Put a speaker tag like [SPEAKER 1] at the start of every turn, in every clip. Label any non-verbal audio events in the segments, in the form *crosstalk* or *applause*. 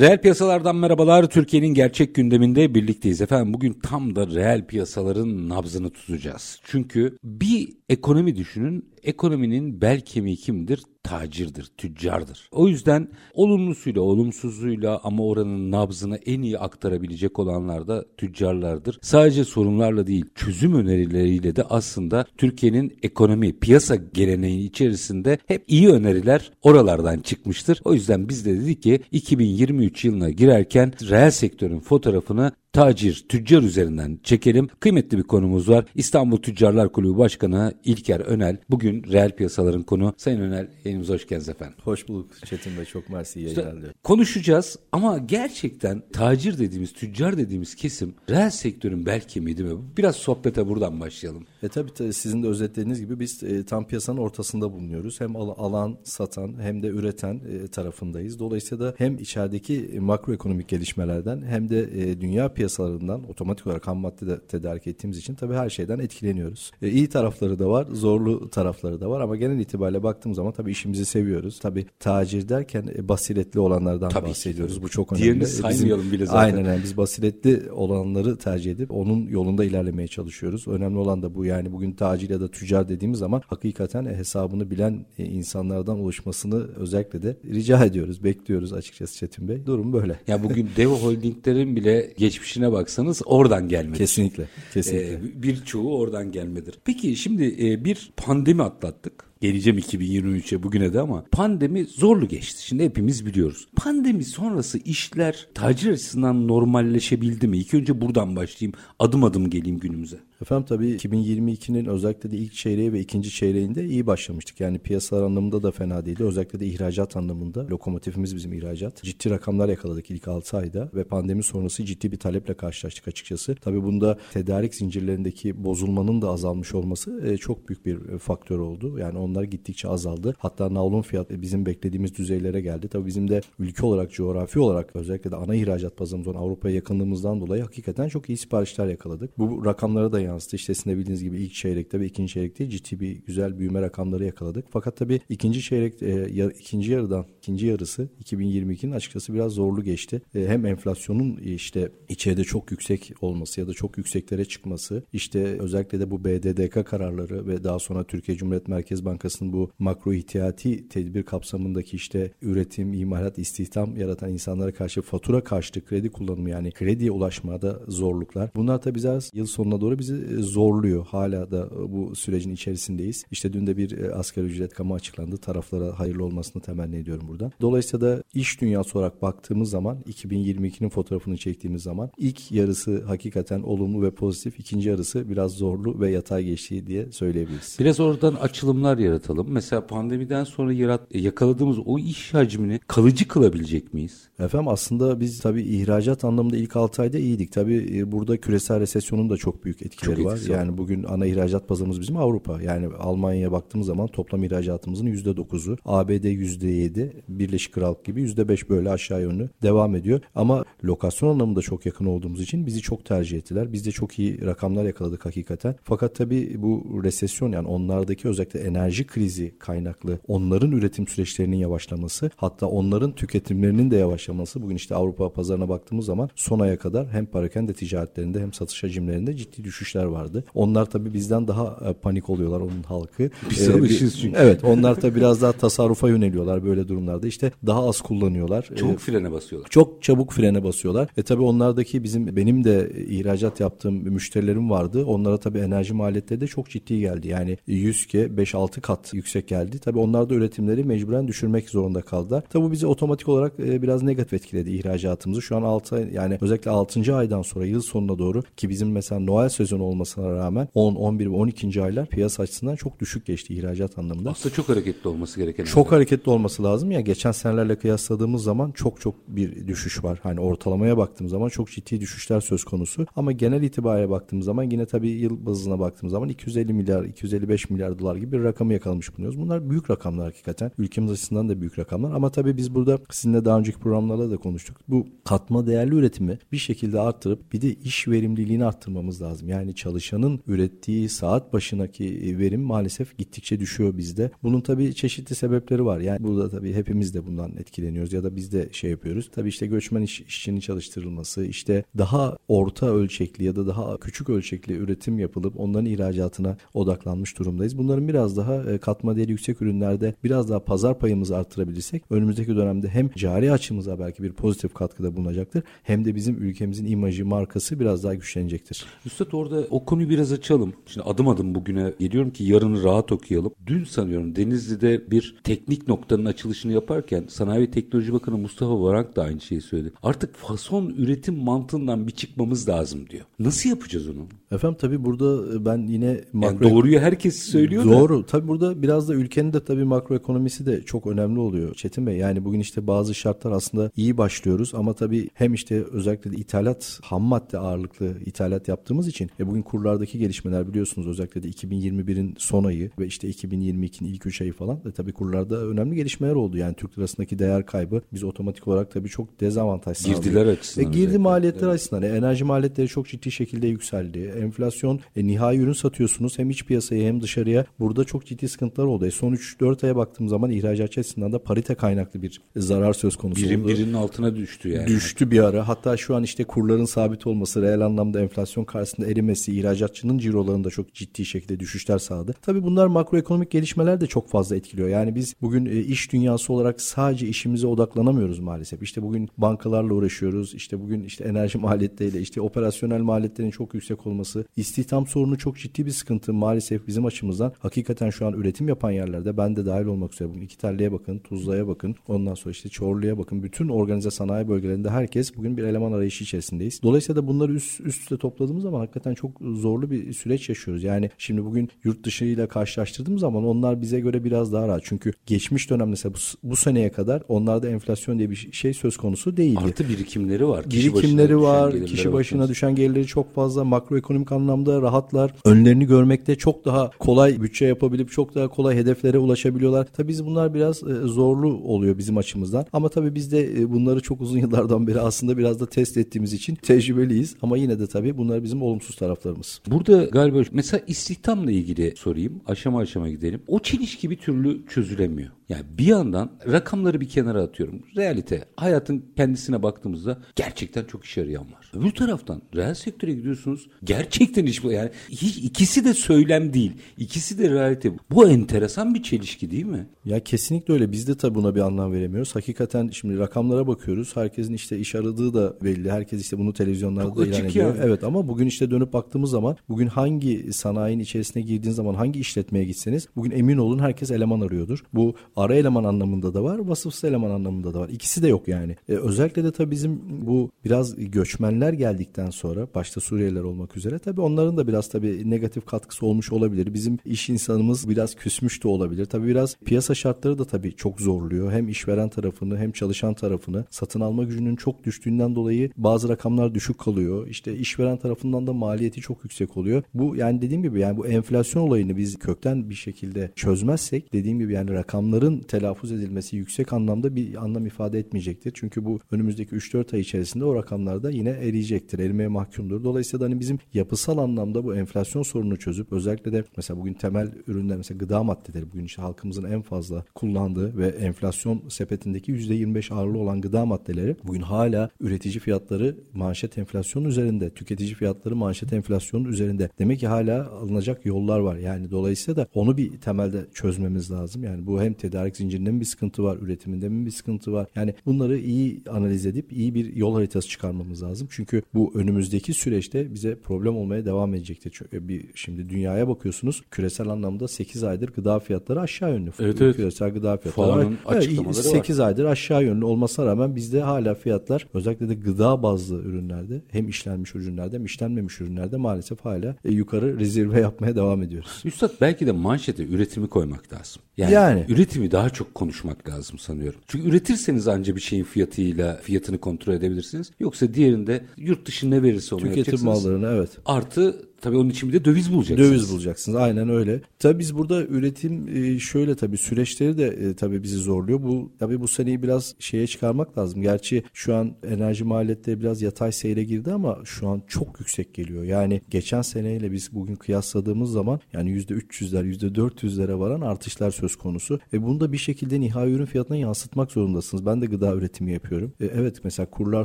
[SPEAKER 1] Reel piyasalardan merhabalar. Türkiye'nin gerçek gündeminde birlikteyiz. Efendim bugün tam da reel piyasaların nabzını tutacağız. Çünkü bir ekonomi düşünün. Ekonominin bel kemiği kimdir? Tacirdir, tüccardır. O yüzden olumlusuyla, olumsuzluğuyla ama oranın nabzını en iyi aktarabilecek olanlar da tüccarlardır. Sadece sorunlarla değil, çözüm önerileriyle de aslında Türkiye'nin ekonomi, piyasa geleneği içerisinde hep iyi öneriler oralardan çıkmıştır. O yüzden biz de dedik ki 2023 yılına girerken reel sektörün fotoğrafını tacir, tüccar üzerinden çekelim. Kıymetli bir konumuz var. İstanbul Tüccarlar Kulübü Başkanı İlker Önel. Bugün reel piyasaların konu. Sayın Önel yayınımıza hoş geldiniz efendim.
[SPEAKER 2] Hoş bulduk Çetin Bey. Çok mersi işte,
[SPEAKER 1] Konuşacağız ama gerçekten tacir dediğimiz, tüccar dediğimiz kesim reel sektörün belki mi değil mi? Biraz sohbete buradan başlayalım.
[SPEAKER 2] E tabii sizin de özetlediğiniz gibi biz e, tam piyasanın ortasında bulunuyoruz. Hem al- alan, satan hem de üreten e, tarafındayız. Dolayısıyla da hem içerideki makroekonomik gelişmelerden hem de e, dünya piyasalarından otomatik olarak ham madde de tedarik ettiğimiz için tabii her şeyden etkileniyoruz. E, iyi tarafları da var, zorlu tarafları da var ama genel itibariyle baktığım zaman tabii işimizi seviyoruz. Tabii tacir derken e, basiretli olanlardan
[SPEAKER 1] tabii
[SPEAKER 2] bahsediyoruz.
[SPEAKER 1] Ki,
[SPEAKER 2] Bu çok önemli.
[SPEAKER 1] Diğerini
[SPEAKER 2] E,
[SPEAKER 1] saymayalım
[SPEAKER 2] bizim,
[SPEAKER 1] bile zaten.
[SPEAKER 2] Aynen yani biz basiretli olanları tercih edip onun yolunda ilerlemeye çalışıyoruz. Önemli olan da bu yani bugün tacir ya da tüccar dediğimiz zaman hakikaten hesabını bilen e, insanlardan oluşmasını özellikle de rica ediyoruz, bekliyoruz açıkçası Çetin Bey. Durum böyle.
[SPEAKER 1] Ya bugün dev holdinglerin bile geçmişine baksanız oradan gelmedi.
[SPEAKER 2] Kesinlikle, kesinlikle.
[SPEAKER 1] Ee, birçoğu oradan gelmedir. Peki şimdi e, bir pandemi atlattık. Geleceğim 2023'e bugüne de ama pandemi zorlu geçti. Şimdi hepimiz biliyoruz. Pandemi sonrası işler tacir açısından normalleşebildi mi? İlk önce buradan başlayayım. Adım adım geleyim günümüze.
[SPEAKER 2] Efendim tabii 2022'nin özellikle de ilk çeyreği ve ikinci çeyreğinde iyi başlamıştık. Yani piyasalar anlamında da fena değildi. Özellikle de ihracat anlamında. Lokomotifimiz bizim ihracat. Ciddi rakamlar yakaladık ilk 6 ayda ve pandemi sonrası ciddi bir taleple karşılaştık açıkçası. Tabii bunda tedarik zincirlerindeki bozulmanın da azalmış olması e, çok büyük bir e, faktör oldu. Yani onlar gittikçe azaldı. Hatta navlun fiyat bizim beklediğimiz düzeylere geldi. Tabii bizim de ülke olarak, coğrafi olarak özellikle de ana ihracat bazımız olan Avrupa'ya yakınlığımızdan dolayı hakikaten çok iyi siparişler yakaladık. Bu rakamlara da yansıdı. İşte sizin de bildiğiniz gibi ilk çeyrekte ve ikinci çeyrekte ciddi bir güzel büyüme rakamları yakaladık. Fakat tabii ikinci çeyrek, e, ikinci yarıdan, ikinci yarısı 2022'nin açıkçası biraz zorlu geçti. E, hem enflasyonun işte içeride çok yüksek olması ya da çok yükseklere çıkması, işte özellikle de bu BDDK kararları ve daha sonra Türkiye Cumhuriyet Merkez Bankası'nın bu makro ihtiyati tedbir kapsamındaki işte üretim, imalat, istihdam yaratan insanlara karşı fatura karşıtı kredi kullanımı yani krediye ulaşmada zorluklar. Bunlar tabii biraz yıl sonuna doğru bizi zorluyor. Hala da bu sürecin içerisindeyiz. İşte dün de bir asgari ücret kamu açıklandı. Taraflara hayırlı olmasını temenni ediyorum buradan. Dolayısıyla da iş dünyası olarak baktığımız zaman 2022'nin fotoğrafını çektiğimiz zaman ilk yarısı hakikaten olumlu ve pozitif. ikinci yarısı biraz zorlu ve yatay geçtiği diye söyleyebiliriz.
[SPEAKER 1] Biraz oradan açılımlar yaratalım. Mesela pandemiden sonra yarat yakaladığımız o iş hacmini kalıcı kılabilecek miyiz?
[SPEAKER 2] Efendim aslında biz tabii ihracat anlamında ilk 6 ayda iyiydik. Tabii burada küresel resesyonun da çok büyük etkileri çok var. Yani bugün ana ihracat bazımız bizim Avrupa. Yani Almanya'ya baktığımız zaman toplam ihracatımızın %9'u, ABD %7, Birleşik Krallık gibi %5 böyle aşağı yönlü devam ediyor. Ama lokasyon anlamında çok yakın olduğumuz için bizi çok tercih ettiler. Biz de çok iyi rakamlar yakaladık hakikaten. Fakat tabii bu resesyon yani onlardaki özellikle enerji krizi kaynaklı onların üretim süreçlerinin yavaşlaması hatta onların tüketimlerinin de yavaşlaması bugün işte Avrupa pazarına baktığımız zaman son aya kadar hem parakende ticaretlerinde hem satış hacimlerinde ciddi düşüşler vardı. Onlar tabii bizden daha panik oluyorlar onun halkı.
[SPEAKER 1] Biz ee, alışız çünkü.
[SPEAKER 2] Evet onlar tabii biraz daha tasarrufa yöneliyorlar böyle durumlarda. İşte daha az kullanıyorlar.
[SPEAKER 1] Çabuk ee, frene basıyorlar.
[SPEAKER 2] Çok çabuk frene basıyorlar. E tabii onlardaki bizim benim de ihracat yaptığım müşterilerim vardı. Onlara tabii enerji maliyetleri de çok ciddi geldi. Yani 100 ke 5-6 kat yüksek geldi. Tabii onlar da üretimleri mecburen düşürmek zorunda kaldılar. Tabii bu bizi otomatik olarak e, biraz negatif etkiledi ihracatımızı. Şu an 6 yani özellikle 6. aydan sonra yıl sonuna doğru ki bizim mesela Noel sezonu olmasına rağmen 10, 11 ve 12. aylar piyasa açısından çok düşük geçti ihracat anlamında.
[SPEAKER 1] Aslında çok hareketli olması gereken.
[SPEAKER 2] Çok hareketli olması lazım. Ya geçen senelerle kıyasladığımız zaman çok çok bir düşüş var. Hani ortalamaya baktığımız zaman çok ciddi düşüşler söz konusu. Ama genel itibariyle baktığımız zaman yine tabii yıl bazına baktığımız zaman 250 milyar, 255 milyar dolar gibi bir rakamı yakalamış bulunuyoruz. Bunlar büyük rakamlar hakikaten. Ülkemiz açısından da büyük rakamlar. Ama tabii biz burada sizinle daha önceki programlarda da konuştuk. Bu katma değerli üretimi bir şekilde arttırıp bir de iş verimliliğini arttırmamız lazım. Yani çalışanın ürettiği saat başındaki verim maalesef gittikçe düşüyor bizde. Bunun tabii çeşitli sebepleri var. Yani burada tabii hepimiz de bundan etkileniyoruz ya da biz de şey yapıyoruz. Tabii işte göçmen iş, işçinin çalıştırılması, işte daha orta ölçekli ya da daha küçük ölçekli üretim yapılıp onların ihracatına odaklanmış durumdayız. Bunların biraz daha e, katma değeri yüksek ürünlerde biraz daha pazar payımızı arttırabilirsek önümüzdeki dönemde hem cari açımıza belki bir pozitif katkıda bulunacaktır hem de bizim ülkemizin imajı, markası biraz daha güçlenecektir.
[SPEAKER 1] Üstad orada o konuyu biraz açalım. Şimdi adım adım bugüne geliyorum ki yarını rahat okuyalım. Dün sanıyorum Denizli'de bir teknik noktanın açılışını yaparken Sanayi ve Teknoloji Bakanı Mustafa Varank da aynı şeyi söyledi. Artık fason üretim mantığından bir çıkmamız lazım diyor. Nasıl yapacağız onu?
[SPEAKER 2] Efendim tabii burada e, ben yine
[SPEAKER 1] makro... Yani doğruyu herkes söylüyor
[SPEAKER 2] Doğru. da. Doğru. Tabii burada biraz da ülkenin de tabii makroekonomisi de çok önemli oluyor Çetin Bey. Yani bugün işte bazı şartlar aslında iyi başlıyoruz ama tabii hem işte özellikle ithalat ham madde ağırlıklı ithalat yaptığımız için ve bugün kurlardaki gelişmeler biliyorsunuz özellikle de 2021'in son ayı ve işte 2022'nin ilk 3 ayı falan ve tabii kurlarda önemli gelişmeler oldu. Yani Türk lirasındaki değer kaybı biz otomatik olarak tabii çok dezavantaj
[SPEAKER 1] sağlıyor. Girdiler açısından.
[SPEAKER 2] E, girdi maliyetler evet. açısından. E, enerji maliyetleri çok ciddi şekilde yükseldi. Enflasyon e, nihai ürün satıyorsunuz hem iç piyasaya hem dışarıya. Burada çok ciddi sıkıntılar oldu. E, son 3-4 aya baktığım zaman ihracatçı açısından da parite kaynaklı bir zarar söz konusu
[SPEAKER 1] Birim
[SPEAKER 2] oldu.
[SPEAKER 1] birinin altına düştü yani.
[SPEAKER 2] Düştü bir ara. Hatta şu an işte kurların sabit olması, reel anlamda enflasyon karşısında erimesi, ihracatçının cirolarında çok ciddi şekilde düşüşler sağladı. Tabii bunlar makroekonomik gelişmeler de çok fazla etkiliyor. Yani biz bugün e, iş dünyası olarak sadece işimize odaklanamıyoruz maalesef. İşte bugün bankalarla uğraşıyoruz. İşte bugün işte enerji *laughs* maliyetleriyle, işte operasyonel maliyetlerin çok yüksek olması, istihdam sorunu çok ciddi bir sıkıntı maalesef bizim açımızdan. Hakikaten şu an üretim yapan yerlerde ben de dahil olmak üzere bugün iki terliğe bakın, Tuzla'ya bakın, ondan sonra işte Çorlu'ya bakın. Bütün organize sanayi bölgelerinde herkes bugün bir eleman arayışı içerisindeyiz. Dolayısıyla da bunları üst üste topladığımız zaman hakikaten çok zorlu bir süreç yaşıyoruz. Yani şimdi bugün yurt dışıyla karşılaştırdığımız zaman onlar bize göre biraz daha rahat. Çünkü geçmiş dönem mesela bu, bu seneye kadar onlarda enflasyon diye bir şey söz konusu değildi.
[SPEAKER 1] Artı birikimleri var. Kişi
[SPEAKER 2] birikimleri var. Kişi başına bakınız. düşen gelirleri çok fazla. Makroekonomik anlamda rahatlar. Önlerini görmekte çok daha kolay bütçe yapabilip çok daha kolay hedeflere ulaşabiliyorlar. Tabii biz bunlar biraz e, zorlu oluyor bizim açımızdan. Ama tabii biz de e, bunları çok uzun yıllardan beri aslında biraz da test ettiğimiz için tecrübeliyiz. Ama yine de tabii bunlar bizim olumsuz taraflarımız.
[SPEAKER 1] Burada galiba mesela istihdamla ilgili sorayım. Aşama aşama gidelim. O çelişki bir türlü çözülemiyor. Yani bir yandan rakamları bir kenara atıyorum. Realite, hayatın kendisine baktığımızda gerçekten çok iş arayan var. Öbür taraftan reel sektöre gidiyorsunuz. Gerçekten iş bu. Yani hiç ikisi de söylem değil. İkisi de realite. Bu enteresan bir çelişki değil mi?
[SPEAKER 2] Ya kesinlikle öyle. Biz de tabii buna bir anlam veremiyoruz. Hakikaten şimdi rakamlara bakıyoruz. Herkesin işte iş aradığı da belli. Herkes işte bunu televizyonlarda çok da ilan ediyor. Yani. Evet ama bugün işte dönüp baktığımız zaman bugün hangi sanayinin içerisine girdiğiniz zaman hangi işletmeye gitseniz bugün emin olun herkes eleman arıyordur. Bu ara eleman anlamında da var, vasıfsız eleman anlamında da var. İkisi de yok yani. E, özellikle de tabii bizim bu biraz göçmenler geldikten sonra başta Suriyeliler olmak üzere tabii onların da biraz tabii negatif katkısı olmuş olabilir. Bizim iş insanımız biraz küsmüş de olabilir. Tabii biraz piyasa şartları da tabii çok zorluyor. Hem işveren tarafını hem çalışan tarafını satın alma gücünün çok düştüğünden dolayı bazı rakamlar düşük kalıyor. İşte işveren tarafından da maliyeti çok yüksek oluyor. Bu yani dediğim gibi yani bu enflasyon olayını biz kökten bir şekilde çözmezsek dediğim gibi yani rakamların rakamların telaffuz edilmesi yüksek anlamda bir anlam ifade etmeyecektir. Çünkü bu önümüzdeki 3-4 ay içerisinde o rakamlar da yine eriyecektir. Erimeye mahkumdur. Dolayısıyla hani bizim yapısal anlamda bu enflasyon sorununu çözüp özellikle de mesela bugün temel ürünler mesela gıda maddeleri bugün işte halkımızın en fazla kullandığı ve enflasyon sepetindeki %25 ağırlığı olan gıda maddeleri bugün hala üretici fiyatları manşet enflasyonun üzerinde, tüketici fiyatları manşet enflasyonun üzerinde. Demek ki hala alınacak yollar var. Yani dolayısıyla da onu bir temelde çözmemiz lazım. Yani bu hem tedarik tedarik zincirinde mi bir sıkıntı var, üretiminde mi bir sıkıntı var? Yani bunları iyi analiz edip iyi bir yol haritası çıkarmamız lazım. Çünkü bu önümüzdeki süreçte bize problem olmaya devam edecektir. Çünkü bir şimdi dünyaya bakıyorsunuz küresel anlamda 8 aydır gıda fiyatları aşağı yönlü.
[SPEAKER 1] Evet, evet.
[SPEAKER 2] Küresel gıda fiyatları var.
[SPEAKER 1] açıklamaları
[SPEAKER 2] Evet, 8 aydır aşağı yönlü olmasına rağmen bizde hala fiyatlar özellikle de gıda bazlı ürünlerde hem işlenmiş ürünlerde hem işlenmemiş ürünlerde maalesef hala e, yukarı rezerve yapmaya devam ediyoruz.
[SPEAKER 1] Üstad belki de manşete üretimi koymak lazım. Yani,
[SPEAKER 2] Yani.
[SPEAKER 1] üretimi daha çok konuşmak lazım sanıyorum. Çünkü üretirseniz anca bir şeyin fiyatıyla fiyatını kontrol edebilirsiniz. Yoksa diğerinde yurt dışı ne verirse onu
[SPEAKER 2] Tüketim
[SPEAKER 1] yapacaksınız.
[SPEAKER 2] mallarını evet.
[SPEAKER 1] Artı tabii onun için bir de döviz bulacaksınız.
[SPEAKER 2] Döviz bulacaksınız. Aynen öyle. Tabii biz burada üretim e, şöyle tabii süreçleri de e, tabii bizi zorluyor. Bu tabii bu seneyi biraz şeye çıkarmak lazım. Gerçi şu an enerji maliyetleri biraz yatay seyre girdi ama şu an çok yüksek geliyor. Yani geçen seneyle biz bugün kıyasladığımız zaman yani %300'ler %400'lere varan artışlar söz konusu. E bunu da bir şekilde nihai ürün fiyatına yansıtmak zorundasınız. Ben de gıda üretimi yapıyorum. E, evet mesela kurlar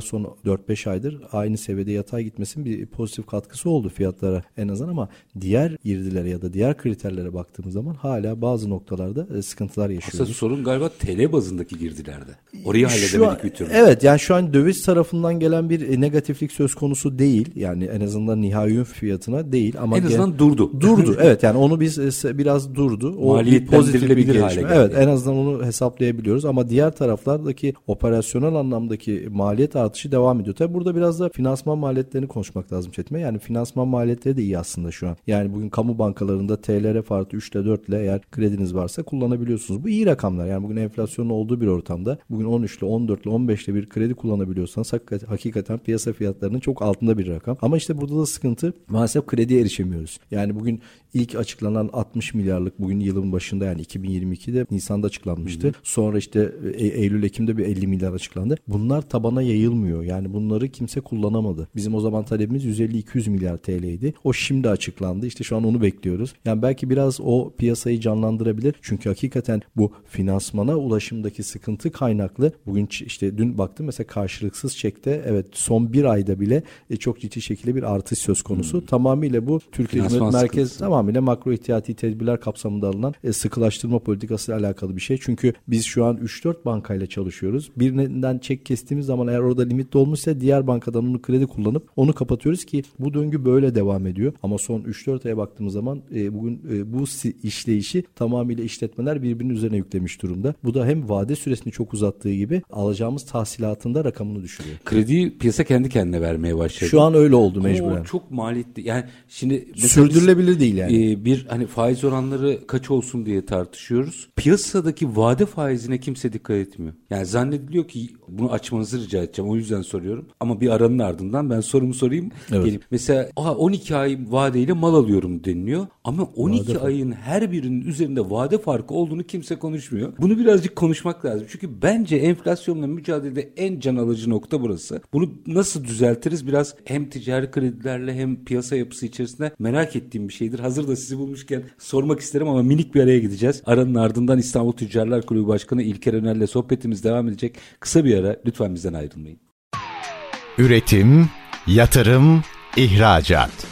[SPEAKER 2] son 4-5 aydır aynı seviyede yatay gitmesinin bir pozitif katkısı oldu fiyatlara en azından ama diğer girdilere ya da diğer kriterlere baktığımız zaman hala bazı noktalarda e, sıkıntılar yaşıyoruz.
[SPEAKER 1] Aslında sorun galiba TL bazındaki girdilerde. Orayı
[SPEAKER 2] Şu an-
[SPEAKER 1] halledemedik bir türlü.
[SPEAKER 2] Evet yani şu an döviz tarafından gelen bir e, negatiflik söz konusu değil. Yani en azından nihai fiyatına değil ama
[SPEAKER 1] En azından durdu.
[SPEAKER 2] Durdu. *laughs* evet yani onu biz e, biraz durdu. O bir pozitif bir
[SPEAKER 1] Maliyetlendirilebilir hale
[SPEAKER 2] gelişme.
[SPEAKER 1] geldi.
[SPEAKER 2] Evet en azından onu hesaplayabiliyoruz ama diğer taraflardaki operasyonel anlamdaki maliyet artışı devam ediyor. Tabi burada biraz da finansman maliyetlerini konuşmak lazım Çetin. Yani finansman maliyetleri de iyi aslında şu an. Yani bugün kamu bankalarında TLR artı 3 ile 4 ile eğer krediniz varsa kullanabiliyorsunuz. Bu iyi rakamlar. Yani bugün enflasyonun olduğu bir ortamda bugün 13 ile 14 ile 15 ile bir kredi kullanabiliyorsanız hakikaten, piyasa fiyatlarının çok altında bir rakam. Ama işte burada da sıkıntı maalesef krediye erişemiyoruz. Yani bugün ilk açıklanan 60 milyarlık bugün yılın başında yani 2022'de Nisan'da açıklanmıştı. Sonra işte e- Eylül Ekim'de bir 50 milyar açıklandı. Bunlar tabana yayılmıyor. Yani bunları kimse kullanamadı. Bizim o zaman talebimiz 150-200 milyar TL'ydi. O şimdi açıklandı. İşte şu an onu bekliyoruz. Yani belki biraz o piyasayı canlandırabilir. Çünkü hakikaten bu finansmana ulaşımdaki sıkıntı kaynaklı. Bugün işte dün baktım mesela karşılıksız çekte evet son bir ayda bile e, çok ciddi şekilde bir artış söz konusu. Tamamıyla bu Türkiye
[SPEAKER 1] Finansman
[SPEAKER 2] Cumhuriyet Merkez
[SPEAKER 1] sıkıntısı.
[SPEAKER 2] tamamıyla makro ihtiyati tedbirler kapsamında alınan e, sıkılaştırma politikası ile alakalı bir şey. Çünkü biz şu an 3-4 bankayla çalışıyoruz. Birinden çek kestiğimiz zaman eğer orada limit dolmuşsa diğer bankadan onu kredi kullanıp onu kapatıyoruz ki bu döngü böyle devam ediyor. Ama son 3-4 aya baktığımız zaman e, bugün e, bu işleyişi tamamıyla işletmeler birbirinin üzerine yüklemiş durumda. Bu da hem vade süresini çok uzattığı gibi alacağımız tahsilatında rakamını düşürüyor.
[SPEAKER 1] Krediyi piyasa kendi kendine vermeye başladı.
[SPEAKER 2] Şu an öyle oldu
[SPEAKER 1] Ama
[SPEAKER 2] mecburen.
[SPEAKER 1] o çok maliyetli. Yani şimdi
[SPEAKER 2] Sürdürülebilir değil yani.
[SPEAKER 1] Ee, bir hani faiz oranları kaç olsun diye tartışıyoruz. Piyasadaki vade faizine kimse dikkat etmiyor. Yani zannediliyor ki bunu açmanızı rica edeceğim. O yüzden soruyorum. Ama bir aranın ardından ben sorumu sorayım.
[SPEAKER 2] Evet.
[SPEAKER 1] Geleyim. Mesela "Aa, 12 ay vadeyle mal alıyorum deniliyor. Ama 12 ayın her birinin üzerinde vade farkı olduğunu kimse konuşmuyor. Bunu birazcık konuşmak lazım. Çünkü bence enflasyonla mücadelede en can alıcı nokta burası. Bunu nasıl düzeltiriz? Biraz hem ticari kredilerle hem piyasa yapısı içerisinde merak ettiğim bir şeydir. Hazır da sizi bulmuşken sormak isterim ama minik bir araya gideceğiz. Aranın ardından İstanbul Tüccarlar Kulübü Başkanı İlker Öner'le sohbetimiz devam edecek. Kısa bir ara lütfen bizden ayrılmayın.
[SPEAKER 3] Üretim, yatırım, ihracat.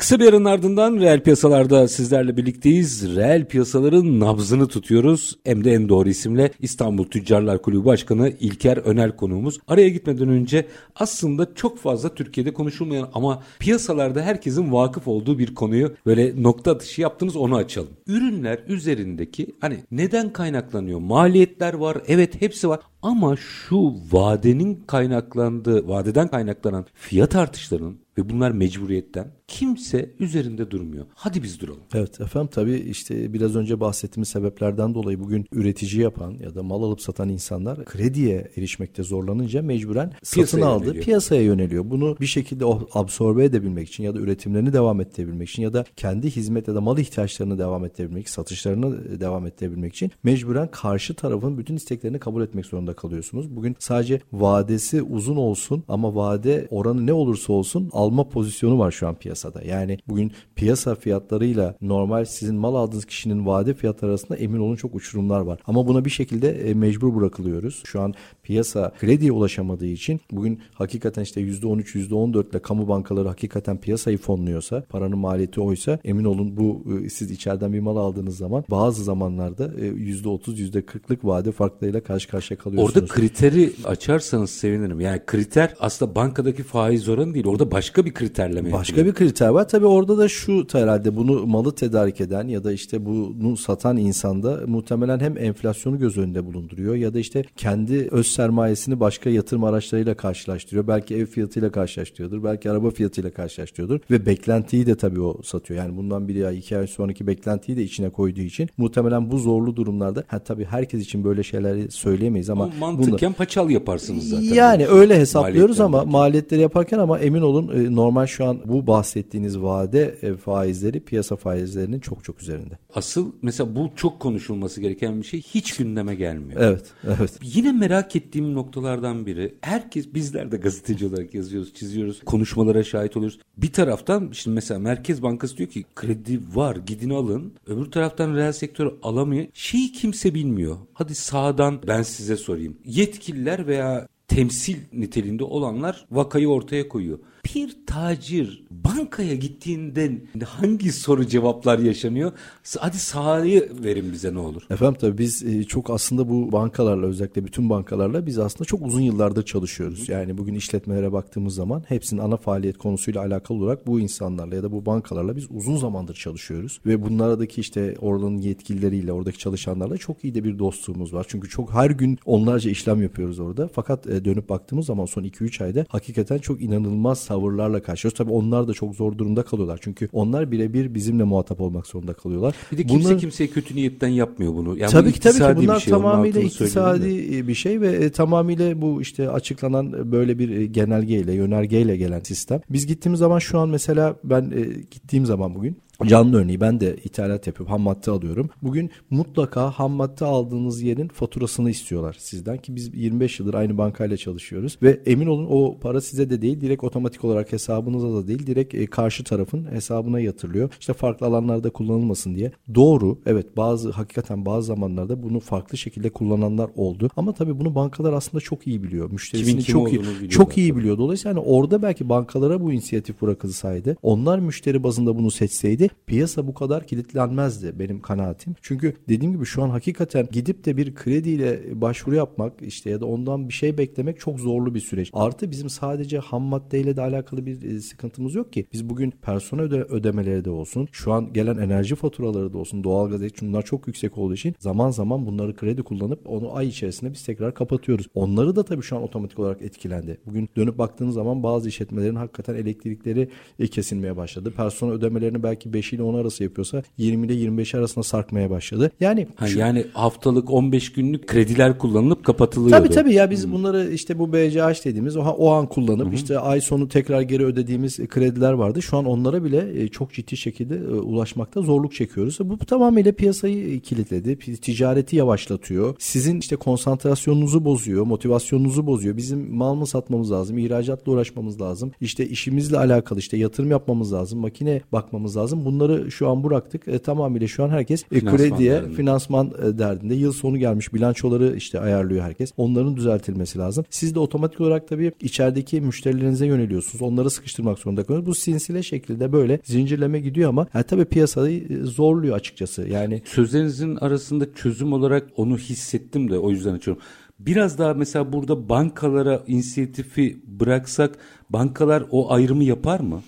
[SPEAKER 1] Kısa bir aranın ardından reel piyasalarda sizlerle birlikteyiz. Reel piyasaların nabzını tutuyoruz. Hem de en doğru isimle İstanbul Tüccarlar Kulübü Başkanı İlker Önel konuğumuz. Araya gitmeden önce aslında çok fazla Türkiye'de konuşulmayan ama piyasalarda herkesin vakıf olduğu bir konuyu böyle nokta atışı yaptınız onu açalım. Ürünler üzerindeki hani neden kaynaklanıyor? Maliyetler var. Evet hepsi var. Ama şu vadenin kaynaklandığı, vadeden kaynaklanan fiyat artışlarının ve bunlar mecburiyetten kimse üzerinde durmuyor. Hadi biz duralım.
[SPEAKER 2] Evet efendim tabii işte biraz önce bahsettiğimiz sebeplerden dolayı bugün üretici yapan ya da mal alıp satan insanlar krediye erişmekte zorlanınca mecburen satın
[SPEAKER 1] Piyasaya
[SPEAKER 2] aldığı
[SPEAKER 1] yöneliyor.
[SPEAKER 2] piyasaya yöneliyor. Bunu bir şekilde absorbe edebilmek için ya da üretimlerini devam ettirebilmek için ya da kendi hizmet ya da mal ihtiyaçlarını devam ettirebilmek, satışlarını devam ettirebilmek için mecburen karşı tarafın bütün isteklerini kabul etmek zorunda zorunda kalıyorsunuz. Bugün sadece vadesi uzun olsun ama vade oranı ne olursa olsun alma pozisyonu var şu an piyasada. Yani bugün piyasa fiyatlarıyla normal sizin mal aldığınız kişinin vade fiyatları arasında emin olun çok uçurumlar var. Ama buna bir şekilde e, mecbur bırakılıyoruz. Şu an piyasa krediye ulaşamadığı için bugün hakikaten işte %13 %14 ile kamu bankaları hakikaten piyasayı fonluyorsa paranın maliyeti oysa emin olun bu e, siz içeriden bir mal aldığınız zaman bazı zamanlarda %30 e, %40'lık vade farklarıyla karşı karşıya kalıyorsunuz.
[SPEAKER 1] Orada kriteri açarsanız sevinirim. Yani kriter aslında bankadaki faiz oranı değil. Orada başka bir kriterleme
[SPEAKER 2] Başka yapılıyor. bir kriter var. Tabii orada da şu herhalde bunu malı tedarik eden ya da işte bunu satan insanda muhtemelen hem enflasyonu göz önünde bulunduruyor ya da işte kendi öz sermayesini başka yatırım araçlarıyla karşılaştırıyor. Belki ev fiyatıyla karşılaştırıyordur. Belki araba fiyatıyla karşılaştırıyordur. Ve beklentiyi de tabii o satıyor. Yani bundan bir ay iki ay sonraki beklentiyi de içine koyduğu için muhtemelen bu zorlu durumlarda ha tabii herkes için böyle şeyleri söyleyemeyiz ama, ama
[SPEAKER 1] mantıken paçal yaparsınız zaten.
[SPEAKER 2] Yani öyle hesaplıyoruz ama maliyetleri yaparken ama emin olun e, normal şu an bu bahsettiğiniz vade e, faizleri piyasa faizlerinin çok çok üzerinde.
[SPEAKER 1] Asıl mesela bu çok konuşulması gereken bir şey hiç gündeme gelmiyor.
[SPEAKER 2] Evet, evet.
[SPEAKER 1] Yine merak ettiğim noktalardan biri herkes bizler de gazeteci olarak yazıyoruz, çiziyoruz, konuşmalara şahit oluyoruz. Bir taraftan şimdi mesela Merkez Bankası diyor ki kredi var gidin alın. Öbür taraftan reel sektör alamıyor. Şeyi kimse bilmiyor. Hadi sağdan ben size sorayım. Yetkililer veya temsil niteliğinde olanlar vakayı ortaya koyuyor. Bir tacir bankaya gittiğinde hangi soru cevaplar yaşanıyor? Hadi sahayı verin bize ne olur.
[SPEAKER 2] Efendim tabii biz e, çok aslında bu bankalarla özellikle bütün bankalarla biz aslında çok uzun yıllardır çalışıyoruz. Yani bugün işletmelere baktığımız zaman hepsinin ana faaliyet konusuyla alakalı olarak bu insanlarla ya da bu bankalarla biz uzun zamandır çalışıyoruz. Ve bunlardaki işte oranın yetkilileriyle oradaki çalışanlarla çok iyi de bir dostluğumuz var. Çünkü çok her gün onlarca işlem yapıyoruz orada. Fakat e, dönüp baktığımız zaman son 2-3 ayda hakikaten çok inanılmaz tavırlarla karşılıyoruz. Tabii onlar da çok zor durumda kalıyorlar. Çünkü onlar birebir bizimle muhatap olmak zorunda kalıyorlar.
[SPEAKER 1] Bir de kimse Bunlar... kimseye kötü niyetten yapmıyor bunu.
[SPEAKER 2] Yani tabii ki tabii ki bunlar bir şey, tamamıyla iktisadi bir şey ve e, tamamıyla bu işte açıklanan böyle bir e, genelgeyle, yönergeyle gelen sistem. Biz gittiğimiz zaman şu an mesela ben e, gittiğim zaman bugün Canlı örneği ben de ithalat yapıyorum. Ham madde alıyorum. Bugün mutlaka ham madde aldığınız yerin faturasını istiyorlar sizden ki biz 25 yıldır aynı bankayla çalışıyoruz ve emin olun o para size de değil direkt otomatik olarak hesabınıza da değil direkt e, karşı tarafın hesabına yatırılıyor. İşte farklı alanlarda kullanılmasın diye. Doğru evet bazı hakikaten bazı zamanlarda bunu farklı şekilde kullananlar oldu. Ama tabii bunu bankalar aslında çok iyi biliyor. Müşterisini kim çok iyi çok iyi biliyor. Dolayısıyla hani orada belki bankalara bu inisiyatif bırakılsaydı onlar müşteri bazında bunu seçseydi piyasa bu kadar kilitlenmezdi benim kanaatim. Çünkü dediğim gibi şu an hakikaten gidip de bir krediyle başvuru yapmak işte ya da ondan bir şey beklemek çok zorlu bir süreç. Artı bizim sadece ham maddeyle de alakalı bir e, sıkıntımız yok ki. Biz bugün personel öde ödemeleri de olsun, şu an gelen enerji faturaları da olsun, doğalgaz bunlar çok yüksek olduğu için zaman zaman bunları kredi kullanıp onu ay içerisinde biz tekrar kapatıyoruz. Onları da tabii şu an otomatik olarak etkilendi. Bugün dönüp baktığınız zaman bazı işletmelerin hakikaten elektrikleri e, kesilmeye başladı. Personel ödemelerini belki 5 ile 10 arası yapıyorsa 20 ile 25 arasında sarkmaya başladı. Yani
[SPEAKER 1] ha, şu... yani haftalık 15 günlük krediler kullanılıp kapatılıyor.
[SPEAKER 2] Tabii tabii ya biz hmm. bunları işte bu BCH dediğimiz o, o an kullanıp hmm. işte ay sonu tekrar geri ödediğimiz krediler vardı. Şu an onlara bile e, çok ciddi şekilde e, ulaşmakta zorluk çekiyoruz. Bu tamamıyla piyasayı e, kilitledi. Ticareti yavaşlatıyor. Sizin işte konsantrasyonunuzu bozuyor, motivasyonunuzu bozuyor. Bizim mal mı satmamız lazım, ihracatla uğraşmamız lazım. İşte işimizle alakalı işte yatırım yapmamız lazım, makine bakmamız lazım. Bunları şu an bıraktık. E, tamamıyla şu an herkes e, krediye, derdinde. finansman e, derdinde. Yıl sonu gelmiş bilançoları işte ayarlıyor herkes. Onların düzeltilmesi lazım. Siz de otomatik olarak tabii içerideki müşterilerinize yöneliyorsunuz. Onları sıkıştırmak zorunda kalıyorsunuz. Bu sinsile şekilde böyle zincirleme gidiyor ama yani tabii piyasayı e, zorluyor açıkçası. Yani
[SPEAKER 1] sözlerinizin arasında çözüm olarak onu hissettim de o yüzden açıyorum. Biraz daha mesela burada bankalara inisiyatifi bıraksak bankalar o ayrımı yapar mı?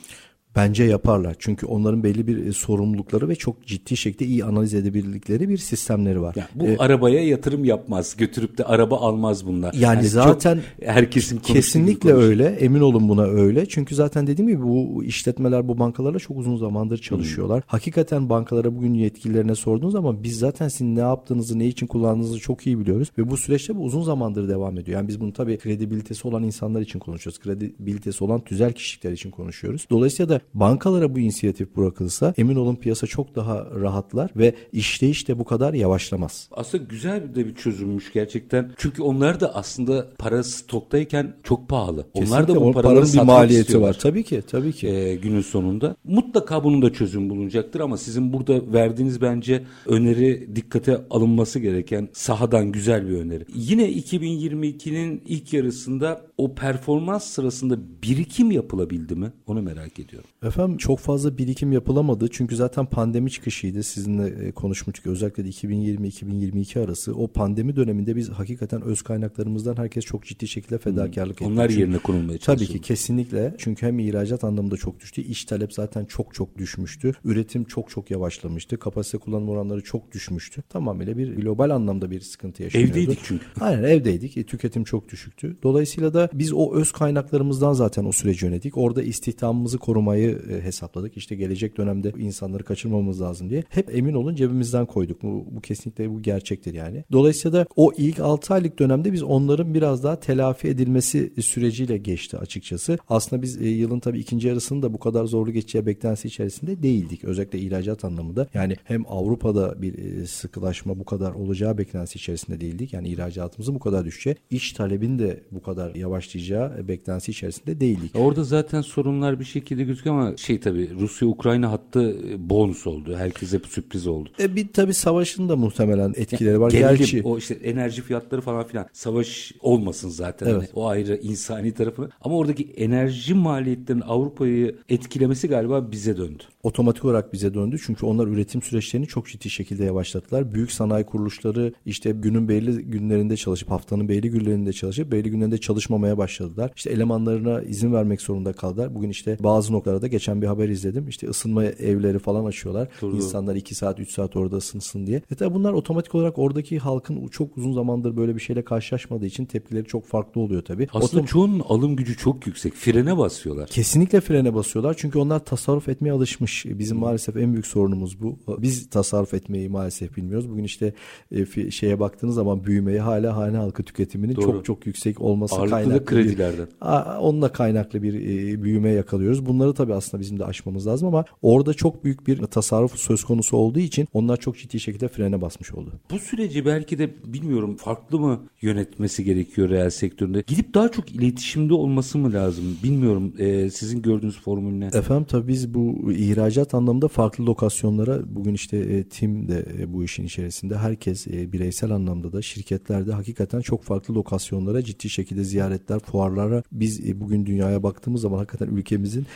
[SPEAKER 2] Bence yaparlar. Çünkü onların belli bir e, sorumlulukları ve çok ciddi şekilde iyi analiz edebildikleri bir sistemleri var.
[SPEAKER 1] Ya bu ee, arabaya yatırım yapmaz. Götürüp de araba almaz bunlar.
[SPEAKER 2] Yani, yani zaten herkesin kesinlikle öyle. Emin olun buna öyle. Çünkü zaten dediğim gibi bu işletmeler bu bankalarla çok uzun zamandır çalışıyorlar. Hmm. Hakikaten bankalara bugün yetkililerine sorduğunuz zaman biz zaten sizin ne yaptığınızı, ne için kullandığınızı çok iyi biliyoruz ve bu süreçte bu uzun zamandır devam ediyor. Yani biz bunu tabii kredibilitesi olan insanlar için konuşuyoruz. Kredibilitesi olan tüzel kişilikler için konuşuyoruz. Dolayısıyla da bankalara bu inisiyatif bırakılsa emin olun piyasa çok daha rahatlar ve işleyiş de bu kadar yavaşlamaz.
[SPEAKER 1] Aslında güzel de bir çözümmüş gerçekten. Çünkü onlar da aslında para stoktayken çok pahalı.
[SPEAKER 2] Kesinlikle
[SPEAKER 1] onlar da bu
[SPEAKER 2] o
[SPEAKER 1] paraları
[SPEAKER 2] paranın bir maliyeti
[SPEAKER 1] istiyorlar.
[SPEAKER 2] var. Tabii ki, tabii ki.
[SPEAKER 1] Ee, günün sonunda. Mutlaka bunun da çözüm bulunacaktır ama sizin burada verdiğiniz bence öneri dikkate alınması gereken sahadan güzel bir öneri. Yine 2022'nin ilk yarısında o performans sırasında birikim yapılabildi mi? Onu merak ediyorum.
[SPEAKER 2] Efendim çok fazla birikim yapılamadı çünkü zaten pandemi çıkışıydı sizinle e, konuşmuştuk özellikle de 2020-2022 arası o pandemi döneminde biz hakikaten öz kaynaklarımızdan herkes çok ciddi şekilde fedakarlık etti.
[SPEAKER 1] Onlar
[SPEAKER 2] Çünkü-
[SPEAKER 1] yerine konulmaya
[SPEAKER 2] Tabii
[SPEAKER 1] çalışıldı.
[SPEAKER 2] ki kesinlikle çünkü hem ihracat anlamında çok düştü iş talep zaten çok çok düşmüştü üretim çok çok yavaşlamıştı kapasite kullanım oranları çok düşmüştü tamamıyla bir global anlamda bir sıkıntı yaşanıyordu.
[SPEAKER 1] Evdeydik çünkü. *laughs*
[SPEAKER 2] Aynen evdeydik. E, tüketim çok düşüktü. Dolayısıyla da biz o öz kaynaklarımızdan zaten o süreci yönettik. Orada istihdamımızı korumayı hesapladık. İşte gelecek dönemde insanları kaçırmamamız lazım diye. Hep emin olun cebimizden koyduk. Bu, bu kesinlikle bu gerçektir yani. Dolayısıyla da o ilk 6 aylık dönemde biz onların biraz daha telafi edilmesi süreciyle geçti açıkçası. Aslında biz e, yılın tabii ikinci yarısını bu kadar zorlu geçeceği beklentisi içerisinde değildik. Özellikle ihracat anlamında. Yani hem Avrupa'da bir e, sıkılaşma bu kadar olacağı beklentisi içerisinde değildik. Yani ihracatımızın bu kadar düşeceği, iş talebin de bu kadar yavaşlayacağı e, beklentisi içerisinde değildik.
[SPEAKER 1] Orada zaten sorunlar bir şekilde gözüküyor ama şey tabii Rusya-Ukrayna hattı e, bonus oldu. Herkese sürpriz oldu.
[SPEAKER 2] E bir tabii savaşın da muhtemelen etkileri var.
[SPEAKER 1] Gerilim,
[SPEAKER 2] Gerçi
[SPEAKER 1] o işte enerji fiyatları falan filan. Savaş olmasın zaten.
[SPEAKER 2] Evet.
[SPEAKER 1] Hani o ayrı insani tarafı. Ama oradaki enerji maliyetlerinin Avrupa'yı etkilemesi galiba bize döndü.
[SPEAKER 2] otomatik olarak bize döndü. Çünkü onlar üretim süreçlerini çok ciddi şekilde yavaşlattılar. Büyük sanayi kuruluşları işte günün belli günlerinde çalışıp haftanın belli günlerinde çalışıp belli günlerinde çalışmamaya başladılar. İşte elemanlarına izin vermek zorunda kaldılar. Bugün işte bazı noktalarda geçen bir haber izledim. İşte ısınma evleri falan açıyorlar.
[SPEAKER 1] Doğru.
[SPEAKER 2] İnsanlar 2 saat 3 saat orada ısınsın diye. E tabi bunlar otomatik olarak oradaki halkın çok uzun zamandır böyle bir şeyle karşılaşmadığı için tepkileri çok farklı oluyor tabii.
[SPEAKER 1] Aslında
[SPEAKER 2] Otom-
[SPEAKER 1] çoğunun alım gücü çok yüksek. Frene basıyorlar.
[SPEAKER 2] Kesinlikle frene basıyorlar çünkü onlar tasarruf etmeye alışmış. Bizim maalesef en büyük sorunumuz bu. Biz tasarruf etmeyi maalesef bilmiyoruz. Bugün işte e, şeye baktığınız zaman büyümeyi hala hane halkı tüketiminin
[SPEAKER 1] Doğru.
[SPEAKER 2] çok çok yüksek olması
[SPEAKER 1] Ağırlıklı
[SPEAKER 2] kaynaklı bir-
[SPEAKER 1] kredilerden.
[SPEAKER 2] Aa, onunla kaynaklı bir e, büyüme yakalıyoruz. Bunları tabii aslında bizim de aşmamız lazım ama orada çok büyük bir tasarruf söz konusu olduğu için onlar çok ciddi şekilde frene basmış oldu.
[SPEAKER 1] Bu süreci belki de bilmiyorum farklı mı yönetmesi gerekiyor reel sektöründe? Gidip daha çok iletişimde olması mı lazım? Bilmiyorum. Ee, sizin gördüğünüz formül ne?
[SPEAKER 2] Efendim tabii biz bu ihracat anlamında farklı lokasyonlara bugün işte e, tim de e, bu işin içerisinde herkes e, bireysel anlamda da şirketlerde hakikaten çok farklı lokasyonlara ciddi şekilde ziyaretler, fuarlara biz e, bugün dünyaya baktığımız zaman hakikaten ülkemizin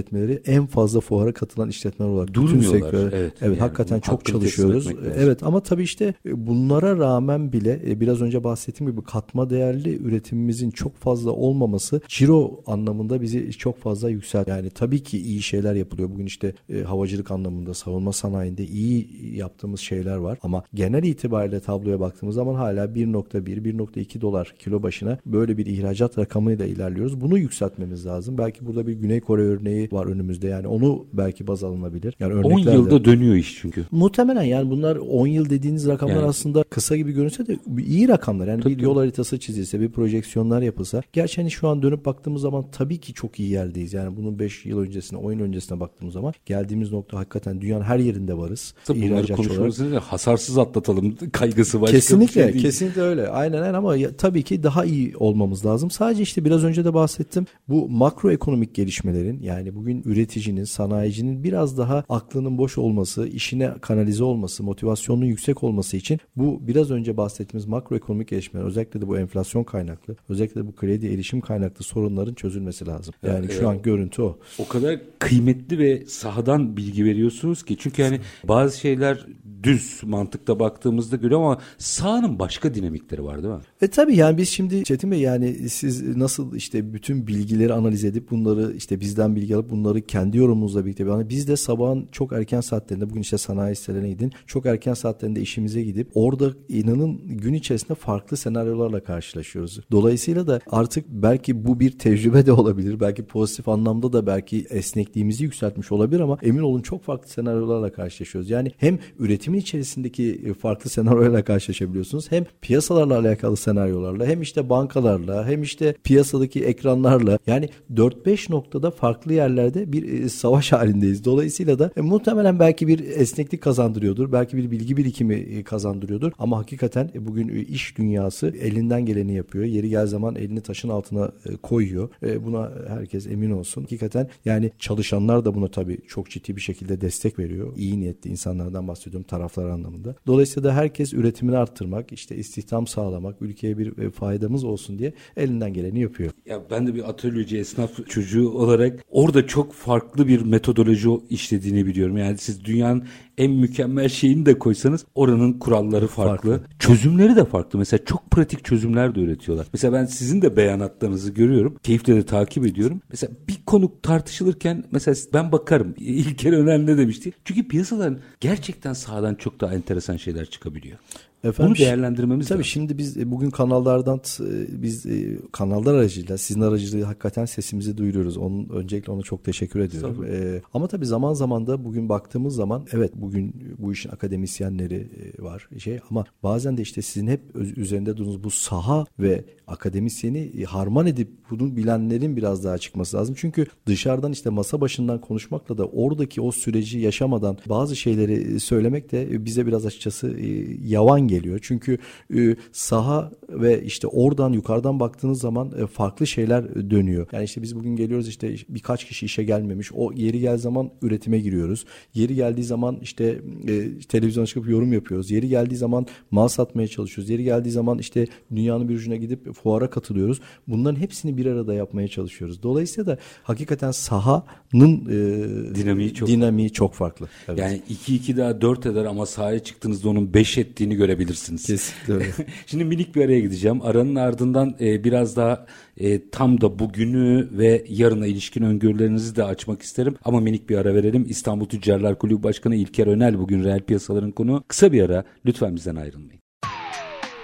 [SPEAKER 2] işletmeleri en fazla fuara katılan işletmeler olarak bütün
[SPEAKER 1] Durmuyorlar,
[SPEAKER 2] sektör-
[SPEAKER 1] evet.
[SPEAKER 2] evet
[SPEAKER 1] Yani
[SPEAKER 2] hakikaten çok çalışıyoruz. Evet ama tabii işte e, bunlara rağmen bile e, biraz önce bahsettiğim gibi katma değerli üretimimizin çok fazla olmaması ciro anlamında bizi çok fazla yükselt. Yani tabii ki iyi şeyler yapılıyor. Bugün işte e, havacılık anlamında, savunma sanayinde iyi yaptığımız şeyler var ama genel itibariyle tabloya baktığımız zaman hala 1.1 1.2 dolar kilo başına böyle bir ihracat rakamıyla ilerliyoruz. Bunu yükseltmemiz lazım. Belki burada bir Güney Kore örneği var önümüzde. Yani onu belki baz alınabilir. Yani
[SPEAKER 1] 10
[SPEAKER 2] örnekler de-
[SPEAKER 1] yılda dönüyor iş çünkü.
[SPEAKER 2] Muhtemelen yani bunlar 10 yıl dediğiniz rakamlar
[SPEAKER 1] Yani-
[SPEAKER 2] aslında kısa gibi görünse de iyi rakamlar. Yani
[SPEAKER 1] Tabii,
[SPEAKER 2] bir yol haritası çizilse, bir projeksiyonlar yapılsa. Gerçi hani şu an dönüp baktığımız zaman tabii ki çok iyi yerdeyiz. Yani bunun 5 yıl öncesine, 10 yıl öncesine baktığımız zaman geldiğimiz nokta hakikaten dünyanın her yerinde varız.
[SPEAKER 1] Tabii bunları
[SPEAKER 2] İhracatçı olarak.
[SPEAKER 1] hasarsız atlatalım *laughs* kaygısı başka
[SPEAKER 2] Kesinlikle,
[SPEAKER 1] şey değil.
[SPEAKER 2] kesinlikle öyle. Aynen aynen ama ya, tabii ki daha iyi olmamız lazım. Sadece işte biraz önce de bahsettim. Bu makroekonomik gelişmelerin yani bugün üreticinin, sanayicinin biraz daha aklının boş olması, işine kanalize olması, motivasyonunun yüksek olması için bu biraz önce bahsettiğimiz makroekonomik gelişmeler özellikle de bu enflasyon kaynaklı, özellikle de bu kredi erişim kaynaklı sorunların çözülmesi lazım. Yani
[SPEAKER 1] Ya,
[SPEAKER 2] şu an görüntü o.
[SPEAKER 1] O kadar kıymetli ve sahadan bilgi veriyorsunuz ki. Çünkü hani bazı şeyler düz mantıkta baktığımızda görüyor ama sahanın başka dinamikleri var değil mi?
[SPEAKER 2] E tabii yani biz şimdi Çetin Bey yani siz nasıl işte bütün bilgileri analiz edip bunları işte bizden bilgi alıp bunları kendi yorumunuzla birlikte yani biz de sabahın çok erken saatlerinde bugün işte sanayi sitelerine gidin çok erken saatlerinde işimize gidip orada inanın gün içerisinde farklı senaryolarla karşılaşıyoruz. Dolayısıyla da artık belki bu bir tecrübe de olabilir. Belki pozitif anlamda da belki esnekliğimizi yükseltmiş olabilir ama emin olun çok farklı senaryolarla karşılaşıyoruz. Yani hem üretim üretimin içerisindeki farklı senaryolarla karşılaşabiliyorsunuz. Hem piyasalarla alakalı senaryolarla hem işte bankalarla hem işte piyasadaki ekranlarla yani 4-5 noktada farklı yerlerde bir savaş halindeyiz. Dolayısıyla da e, muhtemelen belki bir esneklik kazandırıyordur. Belki bir bilgi birikimi kazandırıyordur. Ama hakikaten bugün iş dünyası elinden geleni yapıyor. Yeri gel zaman elini taşın altına koyuyor. Buna herkes emin olsun. Hakikaten yani çalışanlar da buna tabii çok ciddi bir şekilde destek veriyor. İyi niyetli insanlardan bahsediyorum taraflar anlamında. Dolayısıyla da herkes üretimini arttırmak, işte istihdam sağlamak, ülkeye bir e, faydamız olsun diye elinden geleni yapıyor.
[SPEAKER 1] Ya ben de bir atölyeci esnaf çocuğu olarak orada çok farklı bir metodoloji işlediğini biliyorum. Yani siz dünyanın en mükemmel şeyini de koysanız oranın kuralları farklı. farklı. Çözümleri de farklı. Mesela çok pratik çözümler de üretiyorlar. Mesela ben sizin de beyanatlarınızı görüyorum. Keyifle de takip ediyorum. Mesela bir konu tartışılırken mesela ben bakarım. İlker Öner ne demişti? Çünkü piyasaların gerçekten sağdan çok daha enteresan şeyler çıkabiliyor. Efendim, Bunu değerlendirmemiz
[SPEAKER 2] tabii
[SPEAKER 1] lazım.
[SPEAKER 2] şimdi biz e, bugün kanallardan e, biz e, kanallar aracıyla sizin aracılığıyla hakikaten sesimizi duyuruyoruz. Onun öncelikle ona çok teşekkür ediyorum. Tabii. Ee, ama tabii zaman zaman da bugün baktığımız zaman evet bugün bu işin akademisyenleri var şey ama bazen de işte sizin hep üzerinde durduğunuz bu saha ve akademisyeni harman edip bunu bilenlerin biraz daha çıkması lazım. Çünkü dışarıdan işte masa başından konuşmakla da oradaki o süreci yaşamadan bazı şeyleri söylemek de bize biraz açıkçası yavan geliyor. Çünkü e, saha ve işte oradan yukarıdan baktığınız zaman e, farklı şeyler dönüyor. Yani işte biz bugün geliyoruz işte birkaç kişi işe gelmemiş. O yeri gel zaman üretime giriyoruz. Yeri geldiği zaman işte e, televizyona çıkıp yorum yapıyoruz. Yeri geldiği zaman mal satmaya çalışıyoruz. Yeri geldiği zaman işte dünyanın bir ucuna gidip fuara katılıyoruz. Bunların hepsini bir arada yapmaya çalışıyoruz. Dolayısıyla da hakikaten sahanın
[SPEAKER 1] e, dinamiği çok
[SPEAKER 2] dinamiği çok farklı.
[SPEAKER 1] Evet. Yani 2-2 daha 4 eder ama sahaya çıktığınızda onun 5 ettiğini görebilirsiniz görebilirsiniz.
[SPEAKER 2] Kesinlikle öyle. *laughs*
[SPEAKER 1] Şimdi minik bir araya gideceğim. Aranın ardından e, biraz daha e, tam da bugünü ve yarına ilişkin öngörülerinizi de açmak isterim. Ama minik bir ara verelim. İstanbul Tüccarlar Kulübü Başkanı İlker Önel bugün reel piyasaların konu. Kısa bir ara. Lütfen bizden ayrılmayın.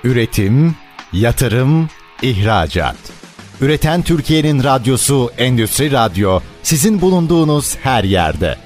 [SPEAKER 3] Üretim, yatırım, ihracat. Üreten Türkiye'nin radyosu Endüstri Radyo sizin bulunduğunuz her yerde.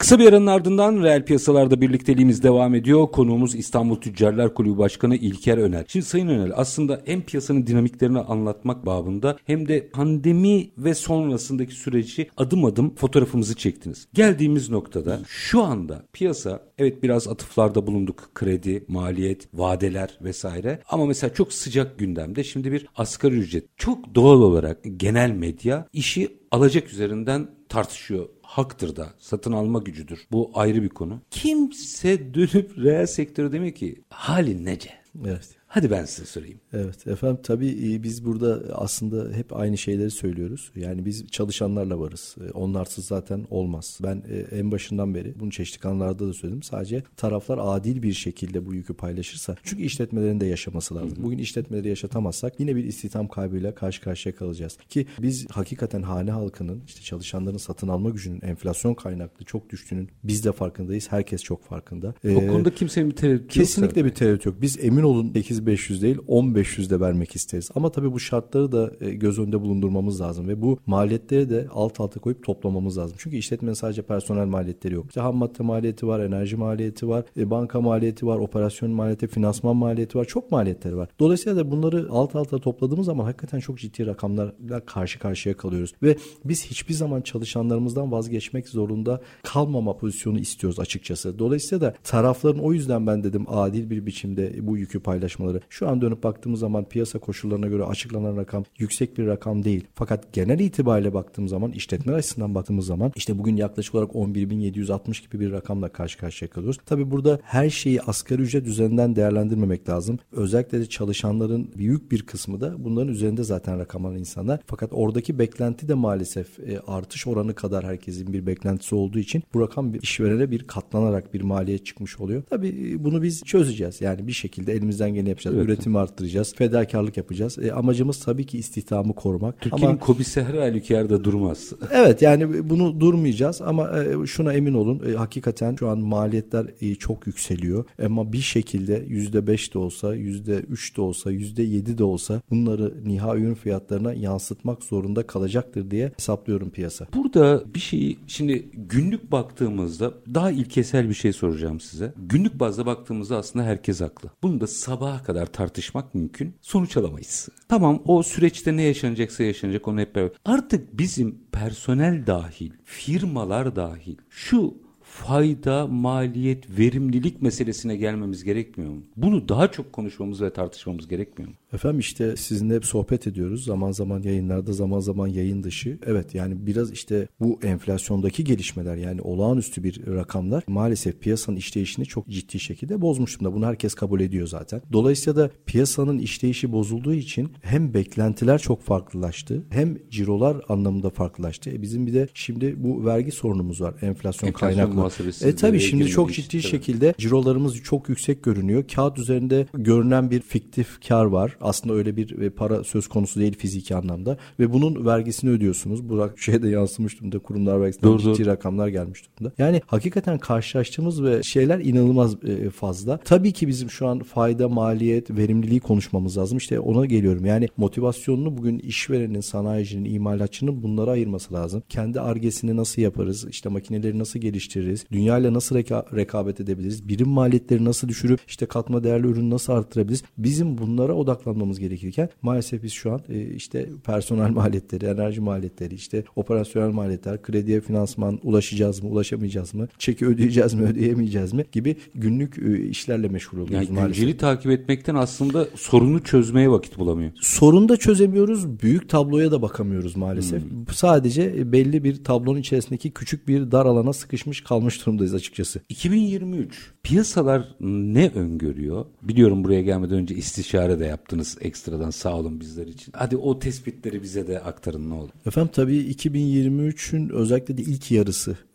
[SPEAKER 1] Kısa bir aranın ardından reel piyasalarda birlikteliğimiz devam ediyor. Konuğumuz İstanbul Tüccarlar Kulübü Başkanı İlker Önel. Şimdi Sayın Önel aslında hem piyasanın dinamiklerini anlatmak babında hem de pandemi ve sonrasındaki süreci adım adım fotoğrafımızı çektiniz. Geldiğimiz noktada şu anda piyasa evet biraz atıflarda bulunduk. Kredi, maliyet, vadeler vesaire. Ama mesela çok sıcak gündemde şimdi bir asgari ücret. Çok doğal olarak genel medya işi alacak üzerinden tartışıyor haktır da satın alma gücüdür. Bu ayrı bir konu. Kimse dönüp reel sektörü demiyor ki halin nece?
[SPEAKER 2] Evet.
[SPEAKER 1] Hadi ben size sorayım.
[SPEAKER 2] Evet efendim tabii e, biz burada aslında hep aynı şeyleri söylüyoruz. Yani biz çalışanlarla varız. E, onlarsız zaten olmaz. Ben e, en başından beri bunu çeşitli kanallarda da söyledim. Sadece taraflar adil bir şekilde bu yükü paylaşırsa. Çünkü işletmelerin de yaşaması lazım. Bugün işletmeleri yaşatamazsak yine bir istihdam kaybıyla karşı karşıya kalacağız. Ki biz hakikaten hane halkının işte çalışanların satın alma gücünün enflasyon kaynaklı çok düştüğünün biz de farkındayız. Herkes çok farkında.
[SPEAKER 1] O konuda kimsenin bir tereddüt
[SPEAKER 2] yok. Kesinlikle bir tereddüt yok. Biz emin olun 8500 değil 10500 de vermek isteriz. Ama tabii bu şartları da e, göz önünde bulundurmamız lazım ve bu maliyetleri de alt alta koyup toplamamız lazım. Çünkü işletmenin sadece personel maliyetleri yok. İşte ham madde maliyeti var, enerji maliyeti var, e, banka maliyeti var, operasyon maliyeti, finansman maliyeti var. Çok maliyetleri var. Dolayısıyla da bunları alt alta topladığımız zaman hakikaten çok ciddi rakamlarla karşı karşıya kalıyoruz. Ve biz hiçbir zaman çalışanlarımızdan vazgeçmek zorunda kalmama pozisyonu istiyoruz açıkçası. Dolayısıyla da tarafların o yüzden ben dedim adil bir biçimde bu yükü paylaşmaları. Şu an dönüp baktığımız zaman piyasa koşullarına göre açıklanan rakam yüksek bir rakam değil. Fakat genel itibariyle baktığım zaman işletme açısından baktığımız zaman işte bugün yaklaşık olarak 11.760 gibi bir rakamla karşı karşıya kalıyoruz. Tabi burada her şeyi asgari ücret üzerinden değerlendirmemek lazım. Özellikle de çalışanların büyük bir kısmı da bunların üzerinde zaten rakamlanan insanlar. Fakat oradaki beklenti de maalesef e, artış oranı kadar herkesin bir beklentisi olduğu için bu rakam işverene bir katlanarak bir maliyet çıkmış oluyor. Tabi e, bunu biz çözeceğiz. Yani bir şekilde elimizden geleni yapacağız.
[SPEAKER 1] Evet.
[SPEAKER 2] Üretimi arttıracağız. Fedakarlık yapacağız. E, amacımız tabii ki istihdamı korumak.
[SPEAKER 1] Türkiye'nin
[SPEAKER 2] Ama
[SPEAKER 1] kobisi her halükarda durmaz. *laughs*
[SPEAKER 2] Evet yani bunu durmayacağız ama e, şuna emin olun e, hakikaten şu an maliyetler e, çok yükseliyor ama bir şekilde yüzde beş de olsa yüzde üç de olsa yüzde yedi de olsa bunları nihai ürün fiyatlarına yansıtmak zorunda kalacaktır diye hesaplıyorum piyasa.
[SPEAKER 1] Burada bir şeyi şimdi günlük baktığımızda daha ilkesel bir şey soracağım size. Günlük bazda baktığımızda aslında herkes haklı. Bunu da sabaha kadar tartışmak mümkün. Sonuç alamayız. Tamam o süreçte ne yaşanacaksa yaşanacak onu hep beraber. Artık bizim personel dahil, firmalar dahil şu fayda, maliyet, verimlilik meselesine gelmemiz gerekmiyor mu? Bunu daha çok konuşmamız ve tartışmamız gerekmiyor mu?
[SPEAKER 2] Efendim işte sizinle hep sohbet ediyoruz. Zaman zaman yayınlarda, zaman zaman yayın dışı. Evet yani biraz işte bu enflasyondaki gelişmeler yani olağanüstü bir rakamlar maalesef piyasanın işleyişini çok ciddi şekilde bozmuş durumda. Bunu herkes kabul ediyor zaten. Dolayısıyla da piyasanın işleyişi bozulduğu için hem beklentiler çok farklılaştı hem cirolar anlamında farklılaştı. E bizim bir de şimdi bu vergi sorunumuz var. Enflasyon,
[SPEAKER 1] Enflasyon
[SPEAKER 2] kaynaklı.
[SPEAKER 1] Muhasebesi
[SPEAKER 2] E tabii şimdi çok ciddi
[SPEAKER 1] işte,
[SPEAKER 2] şekilde cirolarımız çok yüksek görünüyor. Kağıt üzerinde görünen bir fiktif kar var. Aslında öyle bir e, para söz konusu değil fiziki anlamda ve bunun vergisini ödüyorsunuz. Bu rak- *laughs* şeye de yansımış durumda kurumlar vergisinden
[SPEAKER 1] Doğru,
[SPEAKER 2] ciddi
[SPEAKER 1] doğru.
[SPEAKER 2] rakamlar gelmiş durumda. Yani hakikaten karşılaştığımız ve şeyler inanılmaz e, fazla. Tabii ki bizim şu an fayda, maliyet, verimliliği konuşmamız lazım. İşte ona geliyorum. Yani motivasyonunu bugün işverenin, sanayicinin, imalatçının bunlara ayırması lazım. Kendi argesini nasıl yaparız? İşte makineleri nasıl geliştiririz? Dünyayla nasıl reka- rekabet edebiliriz? Birim maliyetleri nasıl düşürüp işte katma değerli ürünü nasıl arttırabiliriz? Bizim bunlara odaklanmamız gerekirken maalesef biz şu an e, işte personel *laughs* maliyetleri, enerji maliyetleri, işte operasyonel maliyetler, krediye finansman ulaşacağız mı, ulaşamayacağız mı? Çeki ödeyeceğiz mi, *laughs* ödeyemeyeceğiz mi? gibi günlük e, işlerle meşgul oluyoruz
[SPEAKER 1] Yani
[SPEAKER 2] maalesef.
[SPEAKER 1] günceli takip etmekten aslında sorunu çözmeye vakit bulamıyor.
[SPEAKER 2] Sorunu da çözemiyoruz. Büyük tabloya da bakamıyoruz maalesef. Sadece belli bir tablonun içerisindeki küçük bir dar alana sıkışmış kalmış durumdayız açıkçası.
[SPEAKER 1] 2023 piyasalar ne öngörüyor? Biliyorum buraya gelmeden önce istişare de yaptınız ekstradan sağ olun bizler için. Hadi o tespitleri bize de aktarın ne olur.
[SPEAKER 2] Efendim tabii 2023'ün özellikle de ilk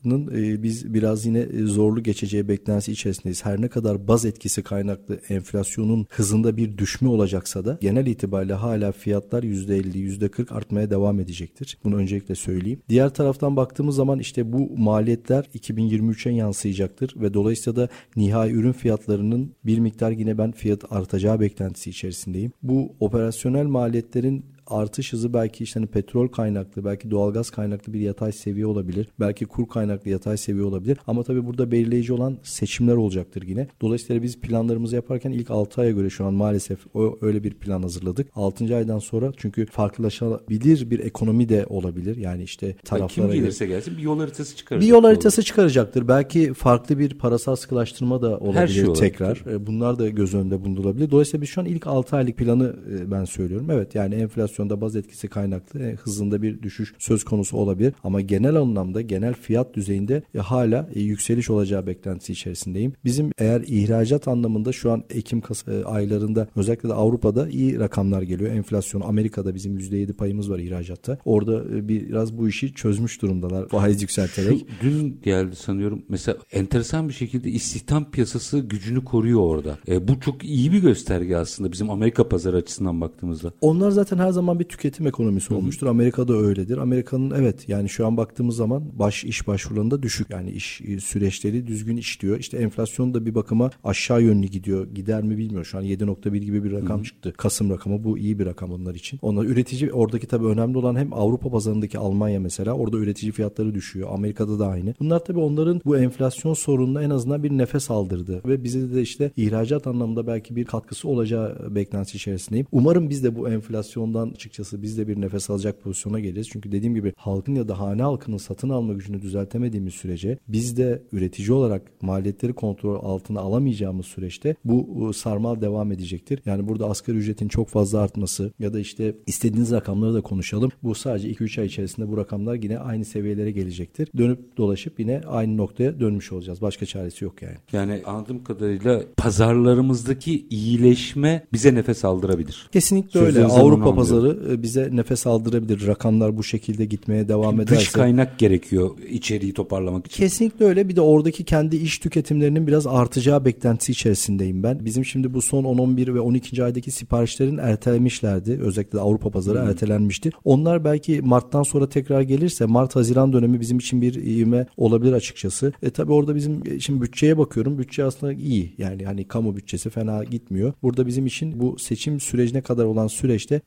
[SPEAKER 2] yarısının e, biz biraz yine e, zorlu geçeceği beklentisi içerisindeyiz. Her ne kadar baz etkisi kaynaklı enflasyonun hızında bir düşme olacaksa da genel itibariyle hala fiyatlar %50, %40 artmaya devam edecektir. Bunu öncelikle söyleyeyim. Diğer taraftan baktığımız zaman işte bu maliyetler 2023'e yansıyacaktır ve dolayısıyla da nihai ürün fiyatlarının bir miktar yine ben fiyat artacağı beklentisi içerisindeyim. Bu operasyonel maliyetlerin artış hızı belki işte hani petrol kaynaklı, belki doğalgaz kaynaklı bir yatay seviye olabilir. Belki kur kaynaklı yatay seviye olabilir. Ama tabii burada belirleyici olan seçimler olacaktır yine. Dolayısıyla biz planlarımızı yaparken ilk 6 aya göre şu an maalesef o öyle bir plan hazırladık. 6. aydan sonra çünkü farklılaşabilir bir ekonomi de olabilir. Yani işte taraflara
[SPEAKER 1] kim gelirse gelsin bir yol haritası çıkarır.
[SPEAKER 2] bir yol haritası çıkaracaktır. Belki farklı bir parasal sıkılaştırma da olabilir
[SPEAKER 1] şey olabilir.
[SPEAKER 2] tekrar. E, Bunlar da göz önünde bulundurulabilir. Dolayısıyla biz şu an ilk 6 aylık planı e, ben söylüyorum. Evet yani enflasyonda baz etkisi kaynaklı e, hızında bir düşüş söz konusu olabilir. Ama genel anlamda genel fiyat düzeyinde e, hala e, yükseliş olacağı beklentisi içerisindeyim. Bizim eğer ihracat anlamında şu an Ekim Kasım e, aylarında özellikle de Avrupa'da iyi rakamlar geliyor. Enflasyon Amerika'da bizim %7 payımız var ihracatta. Orada e, biraz bu işi çözmüş durumdalar faiz yükselterek.
[SPEAKER 1] Şu *laughs* dün geldi sanıyorum. Mesela enteresan bir şekilde istihdam piyasası gücünü koruyor orada. E, bu çok iyi bir gösterge aslında bizim Amerika pazarı açısından baktığımızda.
[SPEAKER 2] Onlar zaten her zaman bir tüketim ekonomisi olmuştur. Amerika'da öyledir. Amerika'nın evet yani şu an baktığımız zaman baş iş başvurularında düşük. Yani iş e, süreçleri düzgün işliyor. İşte enflasyon da bir bakıma aşağı yönlü gidiyor. Gider mi bilmiyorum. Şu an 7.1 gibi bir rakam çıktı. Kasım rakamı bu iyi bir rakam onlar için. Onlar üretici oradaki tabii önemli olan hem Avrupa pazarındaki Almanya mesela orada üretici fiyatları düşüyor. Amerika'da da aynı. Bunlar tabii onların bu enflasyon sorununa en azından bir nefes aldırdı ve bize de işte ihracat anlamında belki bir katkısı olacağı beklentisi içerisindeyim. Umarım biz de bu enflasyondan açıkçası biz de bir nefes alacak pozisyona geliriz. Çünkü dediğim gibi halkın ya da hane halkının satın alma gücünü düzeltemediğimiz sürece biz de üretici olarak maliyetleri kontrol altına alamayacağımız süreçte bu e, sarmal devam edecektir. Yani burada asgari ücretin çok fazla artması ya da işte istediğiniz rakamları da konuşalım. Bu sadece 2-3 ay içerisinde bu rakamlar yine aynı seviyelere gelecektir. Dönüp dolaşıp yine aynı noktaya dönmüş olacağız. Başka çaresi yok yani.
[SPEAKER 1] Yani anladığım kadarıyla pazarlarımızdaki iyileşme bize nefes aldırabilir.
[SPEAKER 2] Kesinlikle öyle.
[SPEAKER 1] Sözlerinizden onu
[SPEAKER 2] Avrupa pazarı piyasaları e, bize nefes aldırabilir. Rakamlar bu şekilde gitmeye devam ederse.
[SPEAKER 1] Dış kaynak gerekiyor içeriği toparlamak için.
[SPEAKER 2] Kesinlikle öyle. Bir de oradaki kendi iş tüketimlerinin biraz artacağı beklentisi içerisindeyim ben. Bizim şimdi bu son 10-11 ve 12. aydaki siparişlerin ertelemişlerdi. Özellikle Avrupa pazarı hmm. ertelenmişti. Onlar belki Mart'tan sonra tekrar gelirse Mart-Haziran dönemi bizim için bir ivme olabilir açıkçası. E tabi orada bizim e, şimdi bütçeye bakıyorum. Bütçe aslında iyi. Yani hani kamu bütçesi fena gitmiyor. Burada bizim için bu seçim sürecine kadar olan süreçte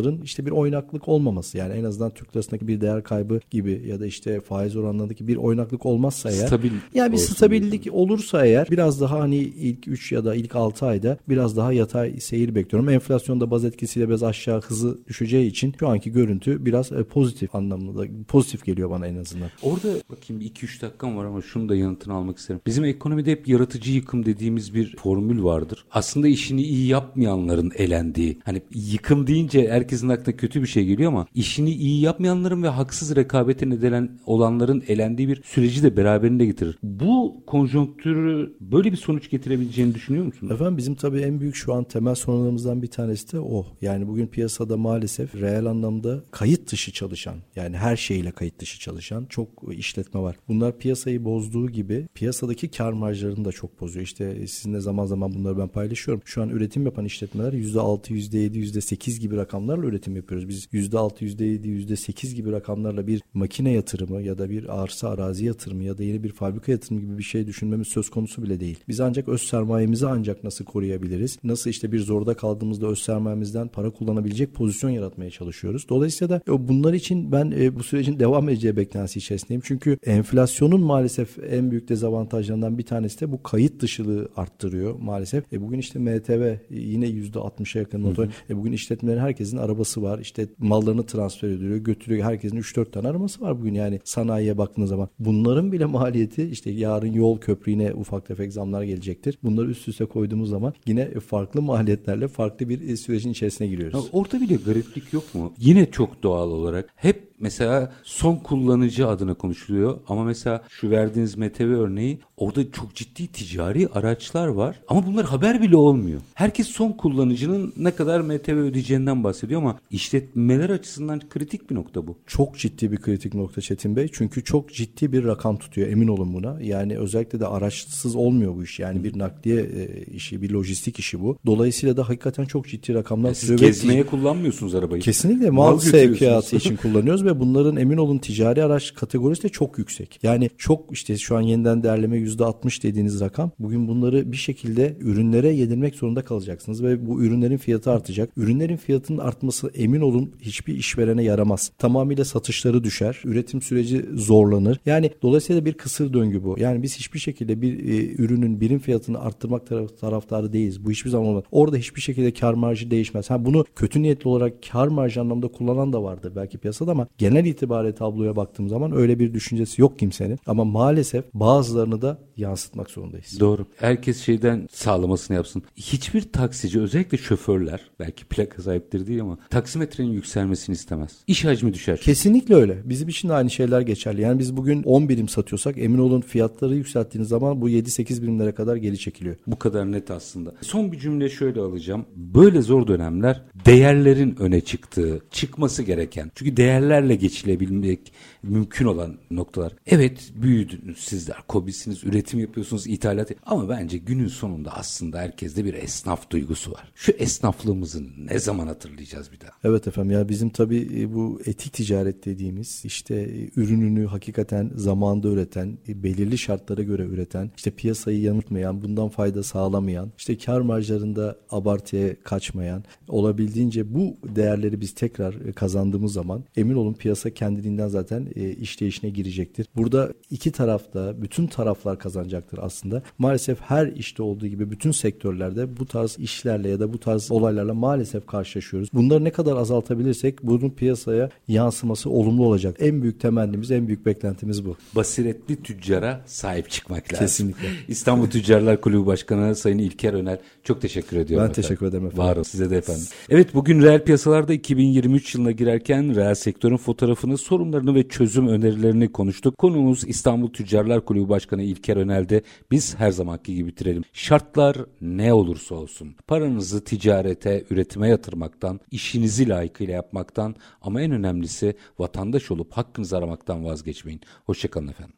[SPEAKER 2] piyasaların işte bir oynaklık olmaması. Yani en azından Türk lirasındaki bir değer kaybı gibi ya da işte faiz oranlarındaki bir oynaklık olmazsa eğer. Stabil yani bir stabillik diyorsun. olursa eğer biraz daha hani ilk 3 ya da ilk 6 ayda biraz daha yatay seyir bekliyorum. Enflasyonda baz etkisiyle biraz aşağı hızı düşeceği için şu anki görüntü biraz e, pozitif anlamında pozitif geliyor bana en azından.
[SPEAKER 1] Orada bakayım 2-3 dakikam var ama şunu da yanıtını almak isterim. Bizim ekonomide hep yaratıcı yıkım dediğimiz bir formül vardır. Aslında işini iyi yapmayanların elendiği. Hani yıkım deyince herkesin aklına kötü bir şey geliyor ama işini iyi yapmayanların ve haksız rekabete neden olanların elendiği bir süreci de beraberinde getirir. Bu konjonktürü böyle bir sonuç getirebileceğini düşünüyor musunuz?
[SPEAKER 2] Efendim bizim tabii en büyük şu an temel sorunlarımızdan bir tanesi de o. Yani bugün piyasada maalesef reel anlamda kayıt dışı çalışan yani her şeyle kayıt dışı çalışan çok işletme var. Bunlar piyasayı bozduğu gibi piyasadaki kar marjlarını da çok bozuyor. İşte sizinle zaman zaman bunları ben paylaşıyorum. Şu an üretim yapan işletmeler %6, %7, %8 gibi rakamlarla üretim yapıyoruz. Biz %6, %7, %8 gibi rakamlarla bir makine yatırımı ya da bir arsa arazi yatırımı ya da yeni bir fabrika yatırımı gibi bir şey düşünmemiz söz konusu bile değil. Biz ancak öz sermayemizi ancak nasıl koruyabiliriz? Nasıl işte bir zorda kaldığımızda öz sermayemizden para kullanabilecek pozisyon yaratmaya çalışıyoruz. Dolayısıyla da e, bunlar için ben e, bu sürecin devam edeceği beklentisi içerisindeyim. Çünkü enflasyonun maalesef en büyük dezavantajlarından bir tanesi de bu kayıt dışılığı arttırıyor maalesef. E bugün işte MTV yine %60'a yakın motor. E bugün işletmelerin herkesin arabası var. İşte mallarını transfer ediyor, götürüyor. Herkesin 3-4 tane arabası var bugün yani sanayiye baktığınız zaman. Bunların bile maliyeti işte yarın yol köprü yine ufak tefek zamlar gelecektir. Bunları üst üste koyduğumuz zaman yine farklı maliyetlerle farklı bir sürecin içerisine giriyoruz.
[SPEAKER 1] Orada bile gariplik yok mu? Yine çok doğal olarak hep mesela son kullanıcı adına konuşuluyor ama mesela şu verdiğiniz MTV örneği orada çok ciddi ticari araçlar var ama bunlar haber bile olmuyor. Herkes son kullanıcının ne kadar MTV ödeyeceğinden bahsediyor ama işletmeler açısından kritik bir nokta bu.
[SPEAKER 2] Çok ciddi bir kritik nokta Çetin Bey çünkü çok ciddi bir rakam tutuyor emin olun buna. Yani özellikle de araçsız olmuyor bu iş yani bir nakliye e, işi bir lojistik işi bu. Dolayısıyla da hakikaten çok ciddi rakamlar. Yani
[SPEAKER 1] siz gezmeye kullanmıyorsunuz arabayı.
[SPEAKER 2] Kesinlikle mal, mal sevkiyatı için kullanıyoruz ve *laughs* bunların emin olun ticari araç kategorisi de çok yüksek. Yani çok işte şu an yeniden değerleme %60 dediğiniz rakam. Bugün bunları bir şekilde ürünlere yedirmek zorunda kalacaksınız ve bu ürünlerin fiyatı artacak. Ürünlerin fiyatının artması emin olun hiçbir işverene yaramaz. Tamamıyla satışları düşer. Üretim süreci zorlanır. Yani dolayısıyla bir kısır döngü bu. Yani biz hiçbir şekilde bir e, ürünün birim fiyatını arttırmak taraf, taraftarı değiliz. Bu hiçbir zaman olmaz. Orada hiçbir şekilde kar marjı değişmez. Ha bunu kötü niyetli olarak kar marjı anlamda kullanan da vardır belki piyasada ama genel itibariyle tabloya baktığım zaman öyle bir düşüncesi yok kimsenin. Ama maalesef bazılarını da yansıtmak zorundayız.
[SPEAKER 1] Doğru. Herkes şeyden sağlamasını yapsın. Hiçbir taksici özellikle şoförler belki plaka sahipleri değil ama taksimetrenin yükselmesini istemez. İş hacmi düşer.
[SPEAKER 2] Kesinlikle öyle. Bizim için de aynı şeyler geçerli. Yani biz bugün 10 birim satıyorsak emin olun fiyatları yükselttiğiniz zaman bu 7-8 birimlere kadar geri çekiliyor.
[SPEAKER 1] Bu kadar net aslında. Son bir cümle şöyle alacağım. Böyle zor dönemler değerlerin öne çıktığı, çıkması gereken. Çünkü değerlerle geçilebilmek mümkün olan noktalar. Evet büyüdünüz sizler, kobisiniz, üretim yapıyorsunuz, ithalat. Ama bence günün sonunda aslında herkeste bir esnaf duygusu var. Şu esnaflığımızı ne zaman hatırlayacağız bir daha?
[SPEAKER 2] Evet efendim ya bizim tabii e, bu etik ticaret dediğimiz işte e, ürününü hakikaten zamanda üreten, e, belirli şartlara göre üreten, işte piyasayı yanıltmayan, bundan fayda sağlamayan, işte kar marjlarında abartıya kaçmayan, olabildiğince bu değerleri biz tekrar kazandığımız zaman emin olun piyasa kendiliğinden zaten e, işleyişine girecektir. Burada iki tarafta bütün taraflar kazanacaktır aslında. Maalesef her işte olduğu gibi bütün sektörlerde bu tarz işlerle ya da bu tarz olaylarla maalesef karşılaşıyoruz. Bunları ne kadar azaltabilirsek bunun piyasaya yansıması olumlu olacak. En büyük temennimiz, en büyük beklentimiz bu.
[SPEAKER 1] Basiretli tüccara sahip çıkmak lazım.
[SPEAKER 2] Kesinlikle.
[SPEAKER 1] İstanbul Tüccarlar Kulübü Başkanı Sayın İlker Önel çok teşekkür ediyorum.
[SPEAKER 2] Ben efendim. teşekkür ederim efendim.
[SPEAKER 1] Var olun size de efendim. Evet bugün reel piyasalarda 2023 yılına girerken reel sektörün fotoğrafını, sorunlarını ve çözümlerini çözüm önerilerini konuştuk. Konuğumuz İstanbul Tüccarlar Kulübü Başkanı İlker Önel'de. Biz her zamanki gibi bitirelim. Şartlar ne olursa olsun. Paranızı ticarete, üretime yatırmaktan, işinizi layıkıyla yapmaktan ama en önemlisi vatandaş olup hakkınızı aramaktan vazgeçmeyin. Hoşçakalın efendim.